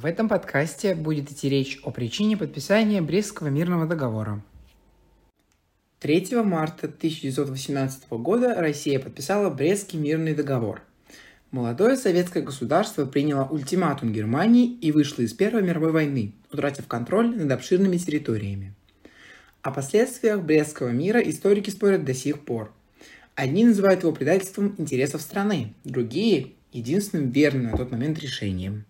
В этом подкасте будет идти речь о причине подписания Брестского мирного договора. 3 марта 1918 года Россия подписала Брестский мирный договор. Молодое советское государство приняло ультиматум Германии и вышло из Первой мировой войны, утратив контроль над обширными территориями. О последствиях Брестского мира историки спорят до сих пор. Одни называют его предательством интересов страны, другие – единственным верным на тот момент решением –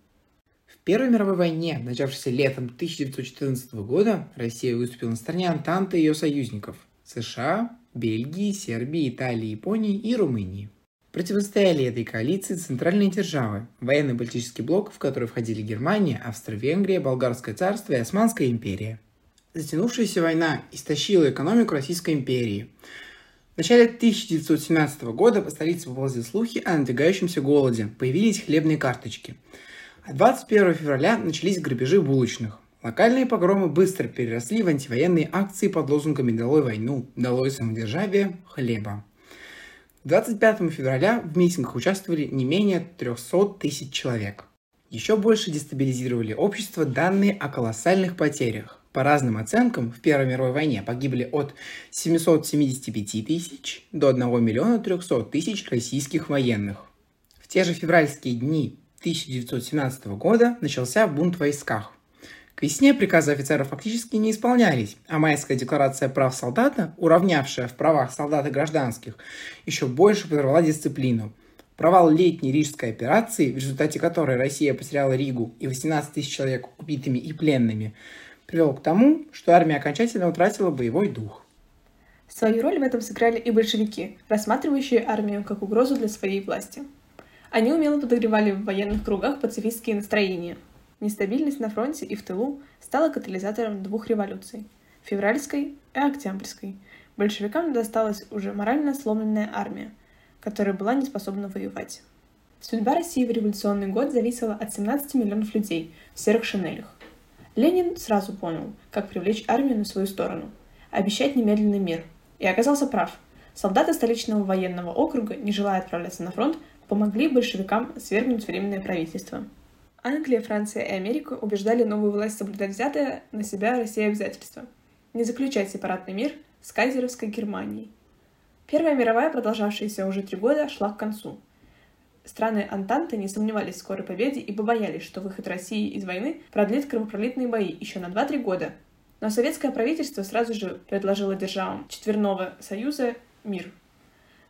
Первой мировой войне, начавшейся летом 1914 года, Россия выступила на стороне Антанты и ее союзников – США, Бельгии, Сербии, Италии, Японии и Румынии. Противостояли этой коалиции центральные державы, военный политический блок, в который входили Германия, Австро-Венгрия, Болгарское царство и Османская империя. Затянувшаяся война истощила экономику Российской империи. В начале 1917 года по столице поползли слухи о надвигающемся голоде, появились хлебные карточки – а 21 февраля начались грабежи булочных. Локальные погромы быстро переросли в антивоенные акции под лозунгами «Долой войну», «Долой самодержавие», «Хлеба». 25 февраля в митингах участвовали не менее 300 тысяч человек. Еще больше дестабилизировали общество данные о колоссальных потерях. По разным оценкам, в Первой мировой войне погибли от 775 тысяч до 1 миллиона 300 тысяч российских военных. В те же февральские дни 1917 года начался бунт в войсках. К весне приказы офицеров фактически не исполнялись, а майская декларация прав солдата, уравнявшая в правах солдат и гражданских, еще больше подорвала дисциплину. Провал летней рижской операции, в результате которой Россия потеряла Ригу и 18 тысяч человек убитыми и пленными, привел к тому, что армия окончательно утратила боевой дух. Свою роль в этом сыграли и большевики, рассматривающие армию как угрозу для своей власти. Они умело подогревали в военных кругах пацифистские настроения. Нестабильность на фронте и в тылу стала катализатором двух революций – февральской и октябрьской. Большевикам досталась уже морально сломленная армия, которая была не способна воевать. Судьба России в революционный год зависела от 17 миллионов людей в серых шинелях. Ленин сразу понял, как привлечь армию на свою сторону, обещать немедленный мир. И оказался прав. Солдаты столичного военного округа, не желая отправляться на фронт, помогли большевикам свергнуть Временное правительство. Англия, Франция и Америка убеждали новую власть соблюдать взятое на себя Россия обязательства – не заключать сепаратный мир с кайзеровской Германией. Первая мировая, продолжавшаяся уже три года, шла к концу. Страны Антанты не сомневались в скорой победе и побоялись, что выход России из войны продлит кровопролитные бои еще на 2-3 года. Но советское правительство сразу же предложило державам Четверного Союза мир –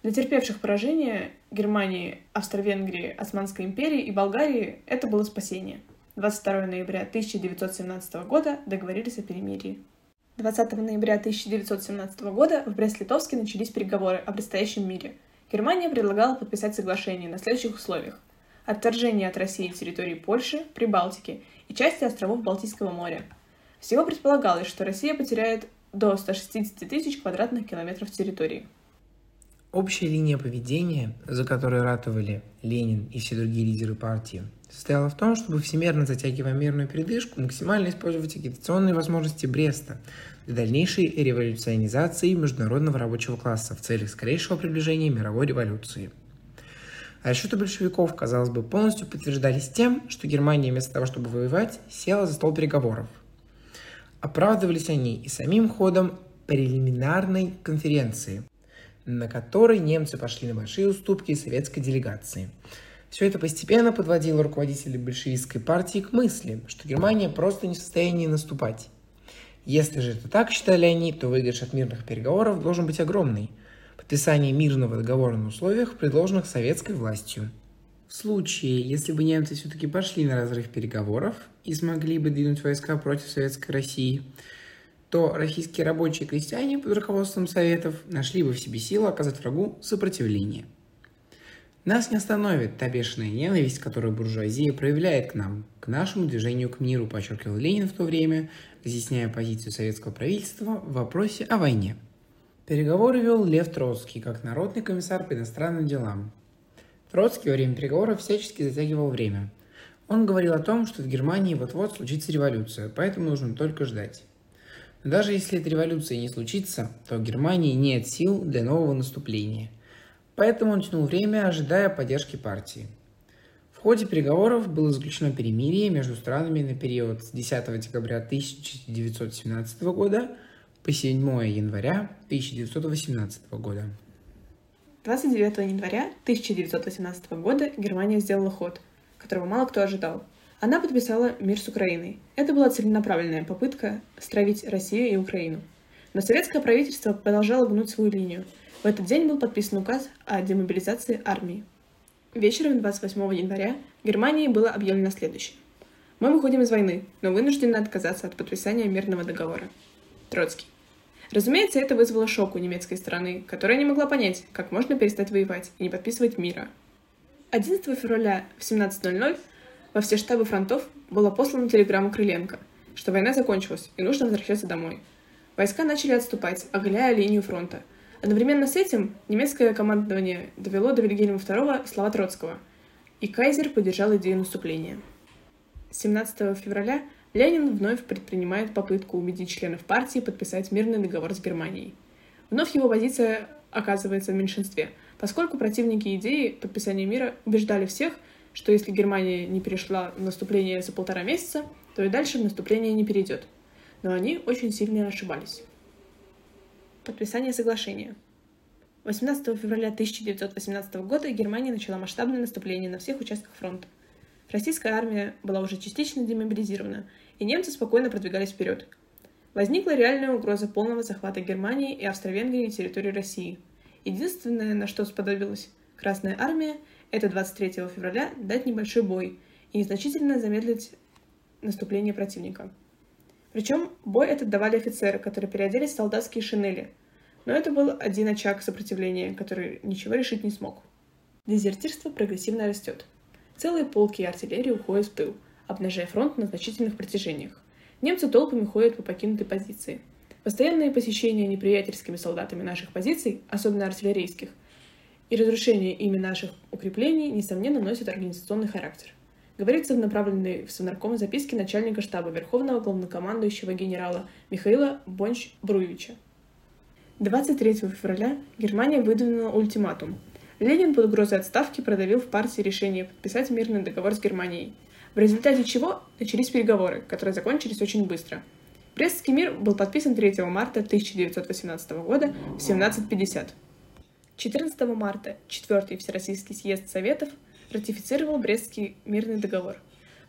для терпевших поражение Германии, Австро-Венгрии, Османской империи и Болгарии это было спасение. 22 ноября 1917 года договорились о перемирии. 20 ноября 1917 года в Брест-Литовске начались переговоры о предстоящем мире. Германия предлагала подписать соглашение на следующих условиях. Отторжение от России территории Польши, Прибалтики и части островов Балтийского моря. Всего предполагалось, что Россия потеряет до 160 тысяч квадратных километров территории. Общая линия поведения, за которой ратовали Ленин и все другие лидеры партии, состояла в том, чтобы всемерно затягивая мирную передышку, максимально использовать агитационные возможности Бреста для дальнейшей революционизации международного рабочего класса в целях скорейшего приближения мировой революции. А расчеты большевиков, казалось бы, полностью подтверждались тем, что Германия вместо того, чтобы воевать, села за стол переговоров. Оправдывались они и самим ходом прелиминарной конференции, на которой немцы пошли на большие уступки советской делегации. Все это постепенно подводило руководителей большевистской партии к мысли, что Германия просто не в состоянии наступать. Если же это так считали они, то выигрыш от мирных переговоров должен быть огромный. Подписание мирного договора на условиях, предложенных советской властью. В случае, если бы немцы все-таки пошли на разрыв переговоров и смогли бы двинуть войска против Советской России, то российские рабочие и крестьяне под руководством Советов нашли бы в себе силы оказать врагу сопротивление. Нас не остановит та бешеная ненависть, которую буржуазия проявляет к нам, к нашему движению к миру, подчеркивал Ленин в то время, разъясняя позицию советского правительства в вопросе о войне. Переговоры вел Лев Троцкий, как народный комиссар по иностранным делам. Троцкий во время переговоров всячески затягивал время. Он говорил о том, что в Германии вот-вот случится революция, поэтому нужно только ждать. Даже если эта революция не случится, то в Германии нет сил для нового наступления. Поэтому он тянул время, ожидая поддержки партии. В В ходе переговоров было заключено перемирие между странами на период с 10 декабря 1917 года по 7 января 1918 года. 29 января 1918 года Германия сделала ход, которого мало кто ожидал. Она подписала мир с Украиной. Это была целенаправленная попытка стравить Россию и Украину. Но советское правительство продолжало гнуть свою линию. В этот день был подписан указ о демобилизации армии. Вечером 28 января Германии было объявлено следующее. Мы выходим из войны, но вынуждены отказаться от подписания мирного договора. Троцкий. Разумеется, это вызвало шок у немецкой стороны, которая не могла понять, как можно перестать воевать и не подписывать мира. 11 февраля в 17.00 во все штабы фронтов была послана телеграмма Крыленко, что война закончилась и нужно возвращаться домой. Войска начали отступать, оголяя линию фронта. Одновременно с этим немецкое командование довело до Вильгельма II слова Троцкого, и Кайзер поддержал идею наступления. 17 февраля Ленин вновь предпринимает попытку убедить членов партии подписать мирный договор с Германией. Вновь его позиция оказывается в меньшинстве, поскольку противники идеи подписания мира убеждали всех, что если Германия не перешла в наступление за полтора месяца, то и дальше в наступление не перейдет. Но они очень сильно ошибались. Подписание соглашения. 18 февраля 1918 года Германия начала масштабное наступление на всех участках фронта. Российская армия была уже частично демобилизирована, и немцы спокойно продвигались вперед. Возникла реальная угроза полного захвата Германии и Австро-Венгрии территории России. Единственное, на что сподобилась Красная армия, это 23 февраля дать небольшой бой и незначительно замедлить наступление противника. Причем бой этот давали офицеры, которые переоделись в солдатские шинели. Но это был один очаг сопротивления, который ничего решить не смог. Дезертирство прогрессивно растет. Целые полки артиллерии уходят в тыл, обнажая фронт на значительных протяжениях. Немцы толпами ходят по покинутой позиции. Постоянные посещения неприятельскими солдатами наших позиций, особенно артиллерийских, и разрушение ими наших укреплений, несомненно, носят организационный характер. Говорится в направленной в Совнарком записке начальника штаба Верховного главнокомандующего генерала Михаила Бонч-Бруевича. 23 февраля Германия выдвинула ультиматум – Ленин под угрозой отставки продавил в партии решение подписать мирный договор с Германией, в результате чего начались переговоры, которые закончились очень быстро. Брестский мир был подписан 3 марта 1918 года в 17.50. 14 марта 4 Всероссийский съезд Советов ратифицировал Брестский мирный договор.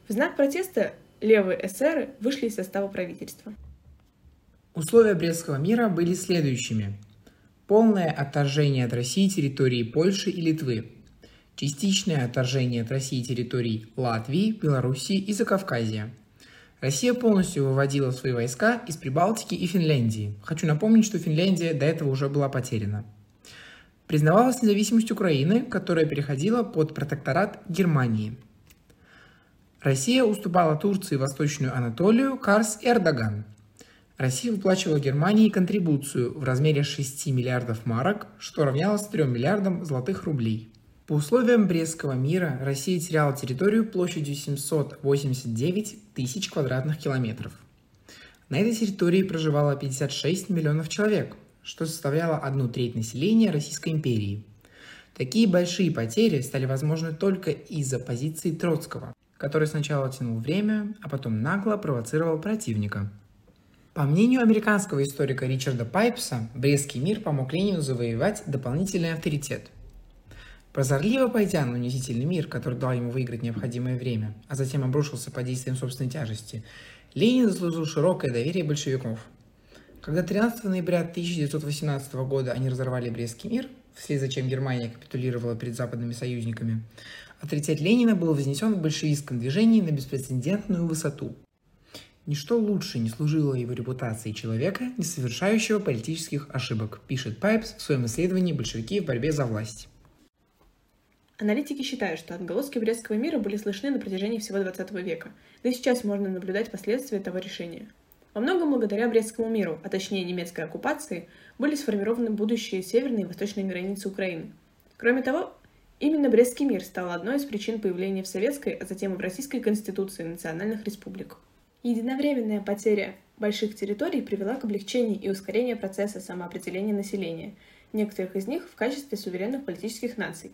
В знак протеста левые эсеры вышли из состава правительства. Условия Брестского мира были следующими – полное отторжение от России территории Польши и Литвы, частичное отторжение от России территорий Латвии, Белоруссии и Закавказья. Россия полностью выводила свои войска из Прибалтики и Финляндии. Хочу напомнить, что Финляндия до этого уже была потеряна. Признавалась независимость Украины, которая переходила под протекторат Германии. Россия уступала Турции Восточную Анатолию, Карс и Эрдоган – Россия выплачивала Германии контрибуцию в размере 6 миллиардов марок, что равнялось 3 миллиардам золотых рублей. По условиям Брестского мира Россия теряла территорию площадью 789 тысяч квадратных километров. На этой территории проживало 56 миллионов человек, что составляло одну треть населения Российской империи. Такие большие потери стали возможны только из-за позиции Троцкого, который сначала тянул время, а потом нагло провоцировал противника – по мнению американского историка Ричарда Пайпса, Брестский мир помог Ленину завоевать дополнительный авторитет. Прозорливо пойдя на унизительный мир, который дал ему выиграть необходимое время, а затем обрушился под действием собственной тяжести, Ленин заслужил широкое доверие большевиков. Когда 13 ноября 1918 года они разорвали Брестский мир, вслед за чем Германия капитулировала перед западными союзниками, авторитет Ленина был вознесен в большевистском движении на беспрецедентную высоту – Ничто лучше не служило его репутации человека, не совершающего политических ошибок, пишет Пайпс в своем исследовании «Большевики в борьбе за власть». Аналитики считают, что отголоски Брестского мира были слышны на протяжении всего XX века, да и сейчас можно наблюдать последствия этого решения. Во многом благодаря Брестскому миру, а точнее немецкой оккупации, были сформированы будущие северные и восточные границы Украины. Кроме того, именно Брестский мир стал одной из причин появления в Советской, а затем и в Российской Конституции национальных республик. Единовременная потеря больших территорий привела к облегчению и ускорению процесса самоопределения населения, некоторых из них в качестве суверенных политических наций.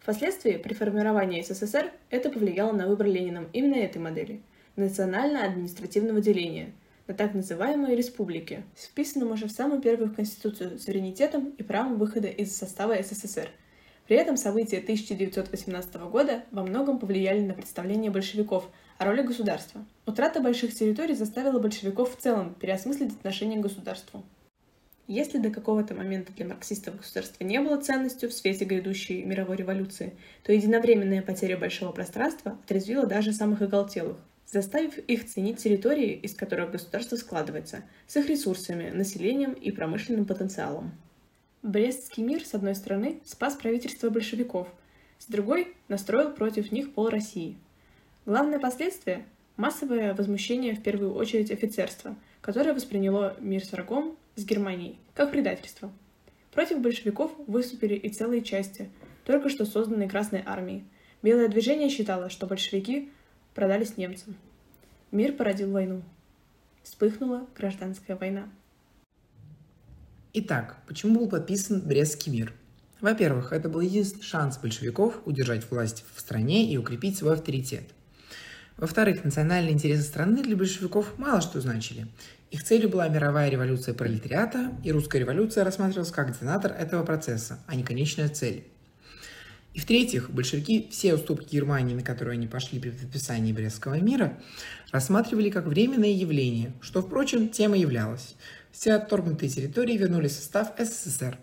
Впоследствии, при формировании СССР, это повлияло на выбор Лениным именно этой модели – национально-административного деления, на так называемые республики, с вписанным уже в самую первую Конституцию суверенитетом и правом выхода из состава СССР. При этом события 1918 года во многом повлияли на представление большевиков о роли государства. Утрата больших территорий заставила большевиков в целом переосмыслить отношение к государству. Если до какого-то момента для марксистов государство не было ценностью в свете грядущей мировой революции, то единовременная потеря большого пространства отрезвила даже самых оголтелых, заставив их ценить территории, из которых государство складывается, с их ресурсами, населением и промышленным потенциалом. Брестский мир, с одной стороны, спас правительство большевиков, с другой – настроил против них пол России. Главное последствие – массовое возмущение в первую очередь офицерства, которое восприняло мир с врагом с Германией, как предательство. Против большевиков выступили и целые части, только что созданной Красной армии. Белое движение считало, что большевики продались немцам. Мир породил войну. Вспыхнула гражданская война. Итак, почему был подписан Брестский мир? Во-первых, это был единственный шанс большевиков удержать власть в стране и укрепить свой авторитет. Во-вторых, национальные интересы страны для большевиков мало что значили. Их целью была мировая революция пролетариата, и русская революция рассматривалась как детонатор этого процесса, а не конечная цель. И в-третьих, большевики все уступки Германии, на которые они пошли при подписании Брестского мира, рассматривали как временное явление, что, впрочем, тема являлась. Все отторгнутые территории вернули в состав СССР.